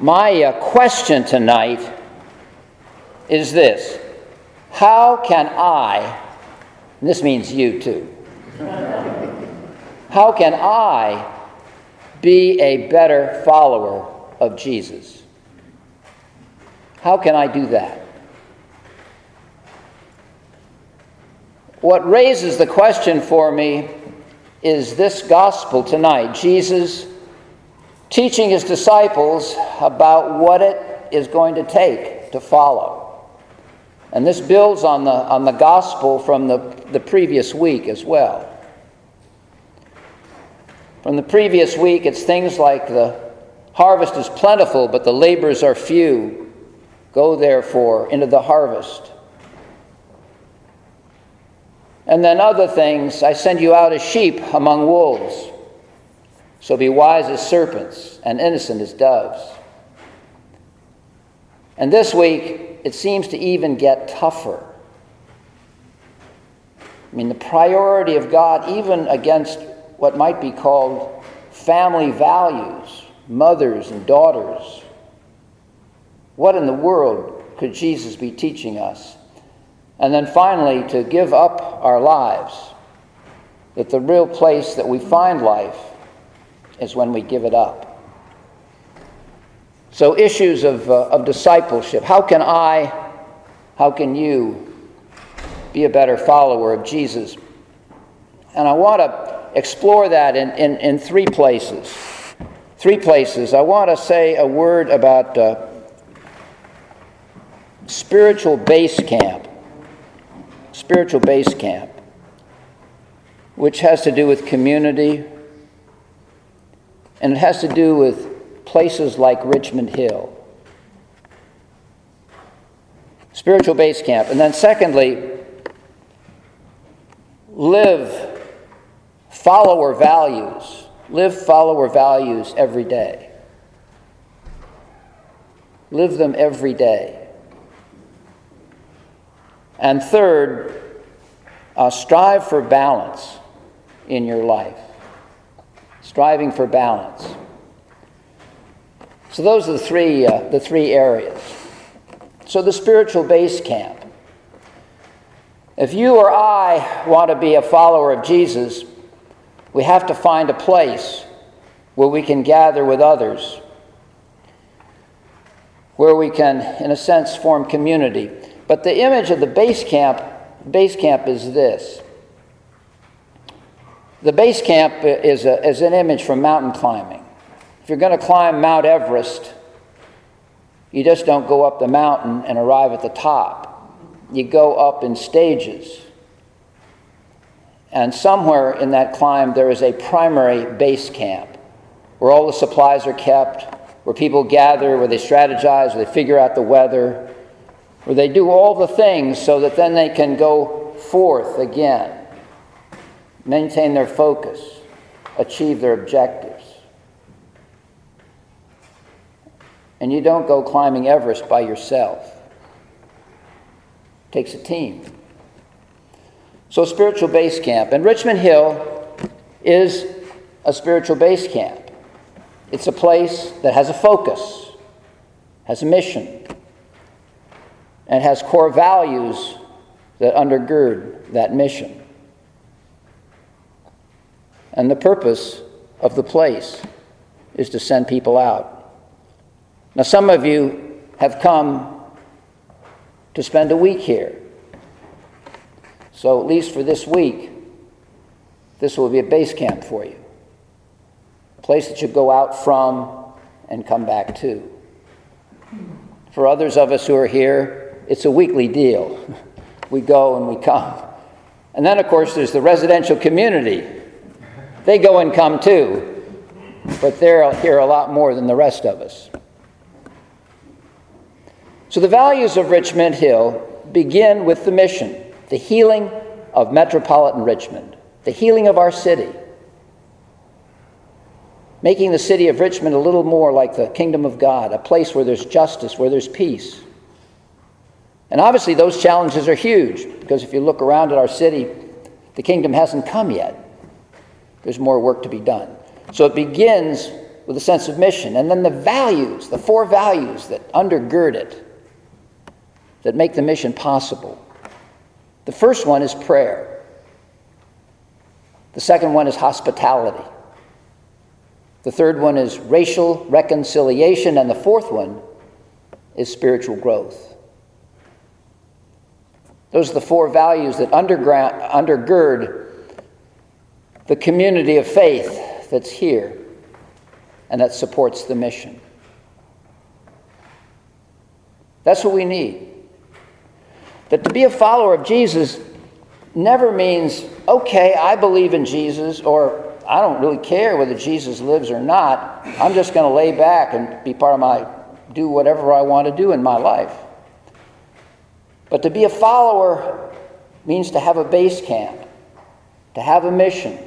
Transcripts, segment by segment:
My uh, question tonight is this How can I, this means you too, how can I be a better follower of Jesus? How can I do that? What raises the question for me is this gospel tonight Jesus teaching his disciples about what it is going to take to follow. And this builds on the, on the gospel from the, the previous week as well. From the previous week, it's things like the harvest is plentiful, but the laborers are few. Go therefore into the harvest. And then other things, I send you out as sheep among wolves. So be wise as serpents and innocent as doves. And this week, it seems to even get tougher. I mean, the priority of God, even against what might be called family values, mothers and daughters. What in the world could Jesus be teaching us? And then finally, to give up our lives, that the real place that we find life is when we give it up. So, issues of, uh, of discipleship. How can I, how can you be a better follower of Jesus? And I want to explore that in, in, in three places. Three places. I want to say a word about uh, spiritual base camp. Spiritual base camp, which has to do with community, and it has to do with places like Richmond Hill. Spiritual base camp. And then, secondly, live follower values. Live follower values every day. Live them every day. And third, uh, strive for balance in your life striving for balance. So those are the three, uh, the three areas. So the spiritual base camp. If you or I want to be a follower of Jesus, we have to find a place where we can gather with others, where we can, in a sense, form community. But the image of the base camp, base camp is this the base camp is, a, is an image from mountain climbing. If you're going to climb Mount Everest, you just don't go up the mountain and arrive at the top. You go up in stages. And somewhere in that climb, there is a primary base camp where all the supplies are kept, where people gather, where they strategize, where they figure out the weather, where they do all the things so that then they can go forth again maintain their focus, achieve their objectives. And you don't go climbing Everest by yourself. It takes a team. So, spiritual base camp. And Richmond Hill is a spiritual base camp. It's a place that has a focus, has a mission, and has core values that undergird that mission and the purpose of the place is to send people out. Now, some of you have come to spend a week here. So, at least for this week, this will be a base camp for you. A place that you go out from and come back to. For others of us who are here, it's a weekly deal. We go and we come. And then, of course, there's the residential community they go and come too, but they're here a lot more than the rest of us. So the values of Richmond Hill begin with the mission the healing of metropolitan Richmond, the healing of our city, making the city of Richmond a little more like the kingdom of God, a place where there's justice, where there's peace. And obviously, those challenges are huge because if you look around at our city, the kingdom hasn't come yet. There's more work to be done. So it begins with a sense of mission. And then the values, the four values that undergird it, that make the mission possible. The first one is prayer, the second one is hospitality. The third one is racial reconciliation, and the fourth one is spiritual growth. Those are the four values that undergird the community of faith that's here and that supports the mission. That's what we need. That to be a follower of Jesus never means, okay, I believe in Jesus, or I don't really care whether Jesus lives or not. I'm just going to lay back and be part of my, do whatever I want to do in my life. But to be a follower means to have a base camp, to have a mission,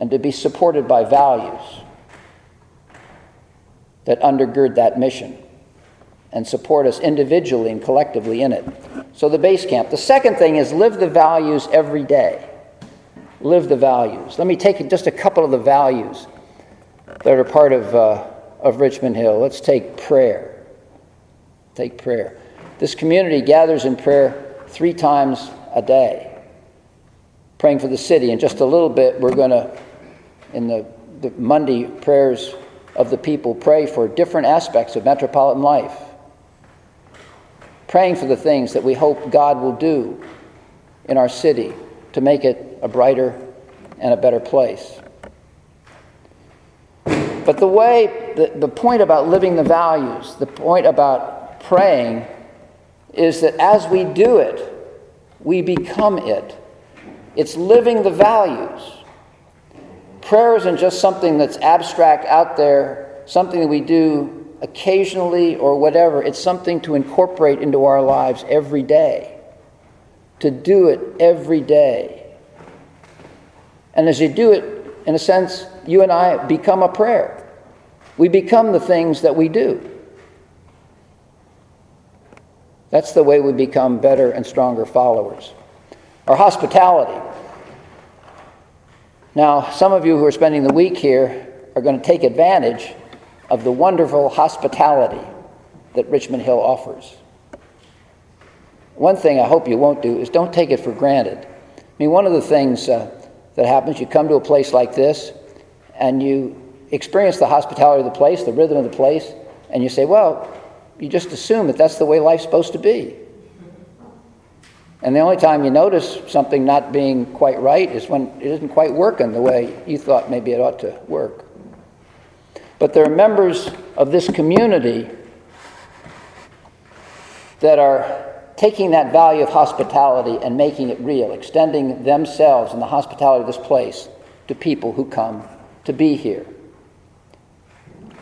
and to be supported by values that undergird that mission and support us individually and collectively in it. So, the base camp. The second thing is live the values every day. Live the values. Let me take just a couple of the values that are part of, uh, of Richmond Hill. Let's take prayer. Take prayer. This community gathers in prayer three times a day, praying for the city. In just a little bit, we're going to, in the, the Monday prayers of the people, pray for different aspects of metropolitan life praying for the things that we hope God will do in our city to make it a brighter and a better place. But the way, the, the point about living the values, the point about praying, is that as we do it, we become it. It's living the values. Prayer isn't just something that's abstract out there, something that we do occasionally or whatever. It's something to incorporate into our lives every day, to do it every day. And as you do it, in a sense, you and I become a prayer. We become the things that we do. That's the way we become better and stronger followers. Our hospitality. Now, some of you who are spending the week here are going to take advantage of the wonderful hospitality that Richmond Hill offers. One thing I hope you won't do is don't take it for granted. I mean, one of the things uh, that happens, you come to a place like this and you experience the hospitality of the place, the rhythm of the place, and you say, well, you just assume that that's the way life's supposed to be. And the only time you notice something not being quite right is when it isn't quite working the way you thought maybe it ought to work. But there are members of this community that are taking that value of hospitality and making it real, extending themselves and the hospitality of this place to people who come to be here.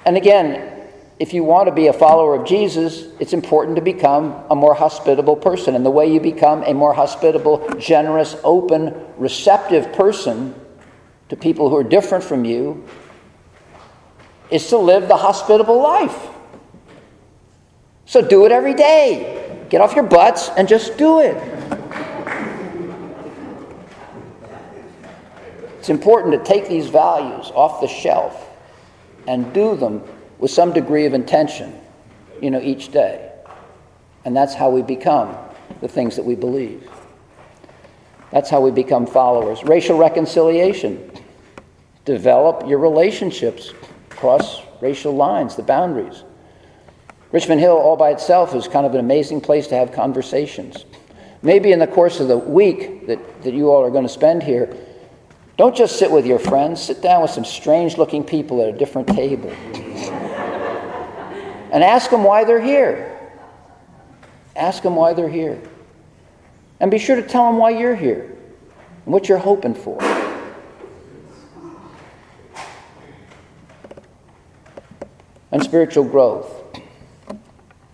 And again, if you want to be a follower of Jesus, it's important to become a more hospitable person. And the way you become a more hospitable, generous, open, receptive person to people who are different from you is to live the hospitable life. So do it every day. Get off your butts and just do it. It's important to take these values off the shelf and do them with some degree of intention, you know, each day. And that's how we become the things that we believe. That's how we become followers. Racial reconciliation. Develop your relationships across racial lines, the boundaries. Richmond Hill, all by itself, is kind of an amazing place to have conversations. Maybe in the course of the week that, that you all are going to spend here, don't just sit with your friends, sit down with some strange looking people at a different table and ask them why they're here. Ask them why they're here. And be sure to tell them why you're here and what you're hoping for. and spiritual growth,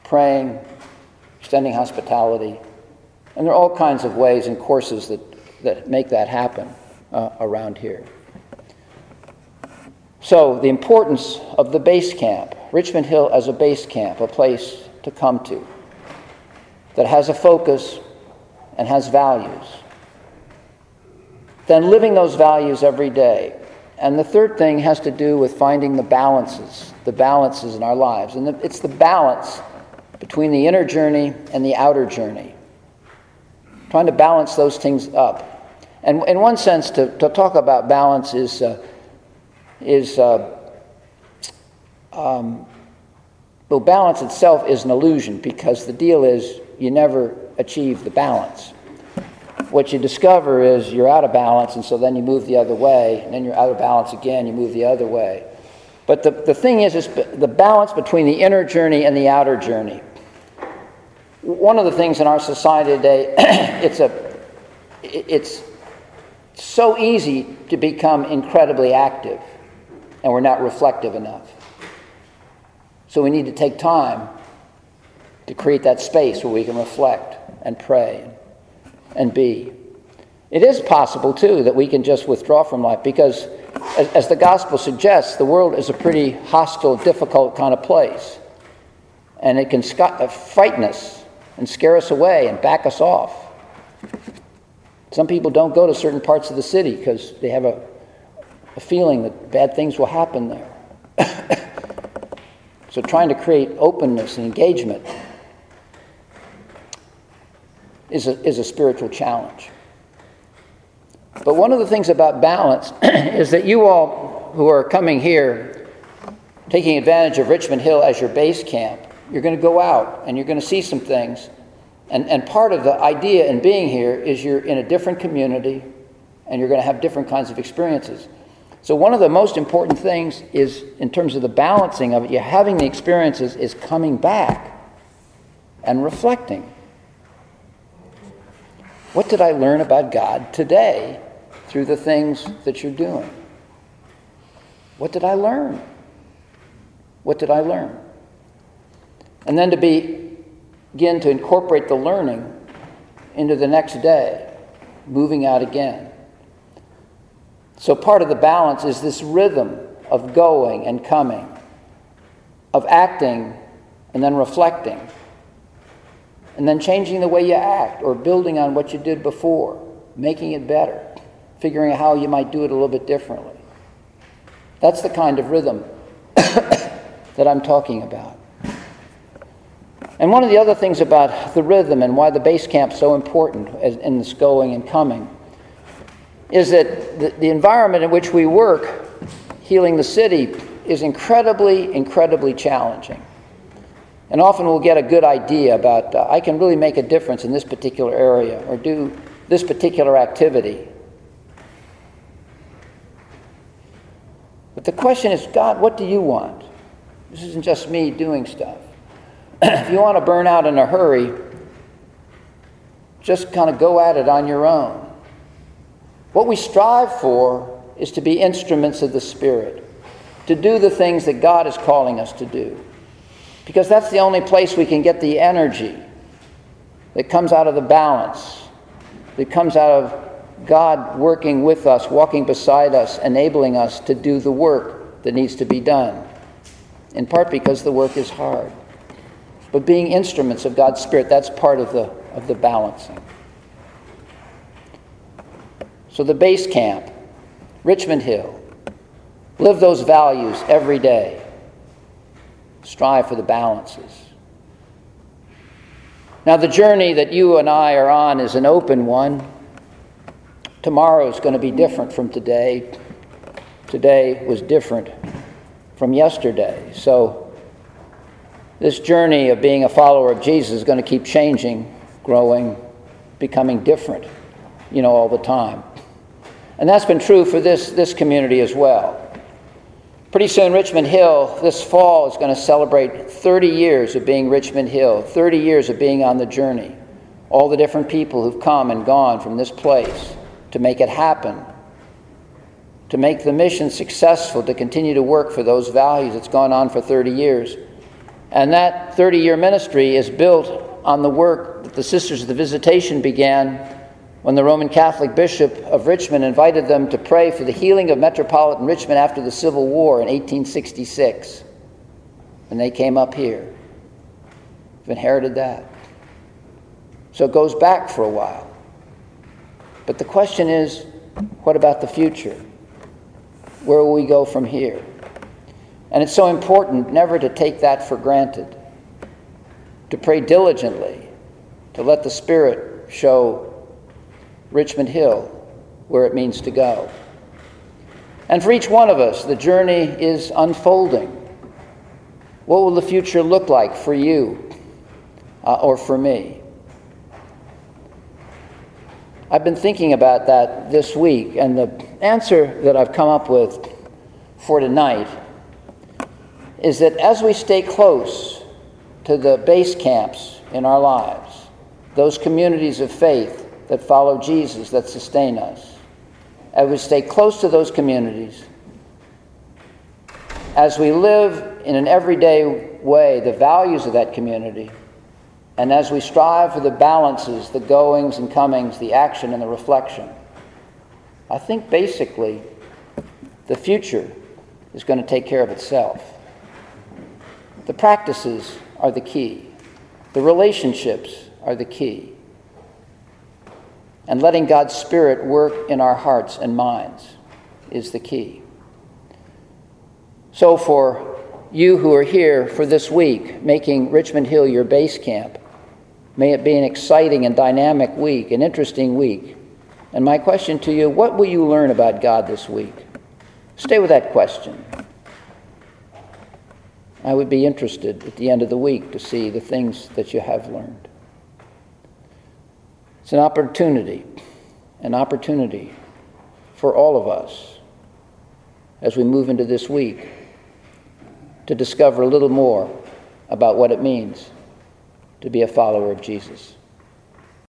praying, extending hospitality. And there are all kinds of ways and courses that, that make that happen uh, around here. So, the importance of the base camp, Richmond Hill as a base camp, a place to come to that has a focus and has values. Then living those values every day And the third thing has to do with finding the balances, the balances in our lives. And it's the balance between the inner journey and the outer journey. Trying to balance those things up. And in one sense, to, to talk about balance is, uh, is uh, um, well, balance itself is an illusion because the deal is you never achieve the balance. What you discover is you're out of balance, and so then you move the other way, and then you're out of balance again, you move the other way. But the, the thing is, is the balance between the inner journey and the outer journey. One of the things in our society today, it's, a, it's so easy to become incredibly active, and we're not reflective enough. So we need to take time to create that space where we can reflect and pray and be. It is possible, too, that we can just withdraw from life because, as, as the gospel suggests, the world is a pretty hostile, difficult kind of place. And it can sc- uh, frighten us and scare us away and back us off. Some people don't go to certain parts of the city because they have a, a feeling that bad things will happen there. so, trying to create openness and engagement is a, is a spiritual challenge. But one of the things about balance is that you all who are coming here, taking advantage of Richmond Hill as your base camp, you're going to go out and you're going to see some things. And, and part of the idea in being here is you're in a different community and you're going to have different kinds of experiences. So, one of the most important things is, in terms of the balancing of it, you're having the experiences, is coming back and reflecting. What did I learn about God today through the things that you're doing? What did I learn? What did I learn? And then to be, begin to incorporate the learning into the next day, moving out again. So part of the balance is this rhythm of going and coming, of acting and then reflecting and then changing the way you act or building on what you did before, making it better, figuring out how you might do it a little bit differently. That's the kind of rhythm that I'm talking about. And one of the other things about the rhythm and why the base camp is so important in this going and coming is that the, the environment in which we work, healing the city, is incredibly, incredibly challenging. And often we'll get a good idea about, uh, I can really make a difference in this particular area or do this particular activity. But the question is, God, what do you want? This isn't just me doing stuff. if you want to burn out in a hurry, just kind of go at it on your own. What we strive for is to be instruments of the Spirit, to do the things that God is calling us to do. Because that's the only place we can get the energy that comes out of the balance, that comes out of God working with us, walking beside us, enabling us to do the work that needs to be done. In part because the work is hard. But being instruments of God's Spirit, that's part of the, of the balancing. So the base camp, Richmond Hill, live those values every day strive for the balances. Now, the journey that you and I are on is an open one. Tomorrow is going to be different from today. Today was different from yesterday. So, this journey of being a follower of Jesus is going to keep changing, growing, becoming different, you know, all the time. And that's been true for this, this community as well. Pretty soon, Richmond Hill this fall is going to celebrate 30 years of being Richmond Hill, 30 years of being on the journey. All the different people who've come and gone from this place to make it happen, to make the mission successful, to continue to work for those values. It's gone on for 30 years. And that 30 year ministry is built on the work that the Sisters of the Visitation began when the Roman Catholic Bishop of Richmond invited them to pray for the healing of metropolitan Richmond after the Civil War in 1866. And they came up here. We've inherited that. So it goes back for a while. But the question is what about the future? Where will we go from here? And it's so important never to take that for granted, to pray diligently, to let the Spirit show Richmond Hill where it means to go. And for each one of us, the journey is unfolding. What will the future look like for you uh, or for me? I've been thinking about that this week, and the answer that I've come up with for tonight is that as we stay close to the base camps in our lives, those communities of faith that follow Jesus, that sustain us, as we stay close to those communities, as we live in an everyday way the values of that community, and as we strive for the balances, the goings and comings, the action and the reflection, I think basically the future is going to take care of itself. The practices are the key, the relationships are the key. And letting God's Spirit work in our hearts and minds is the key. So, for you who are here for this week, making Richmond Hill your base camp, may it be an exciting and dynamic week, an interesting week. And my question to you what will you learn about God this week? Stay with that question. I would be interested at the end of the week to see the things that you have learned. It's an opportunity, an opportunity for all of us as we move into this week to discover a little more about what it means to be a follower of Jesus.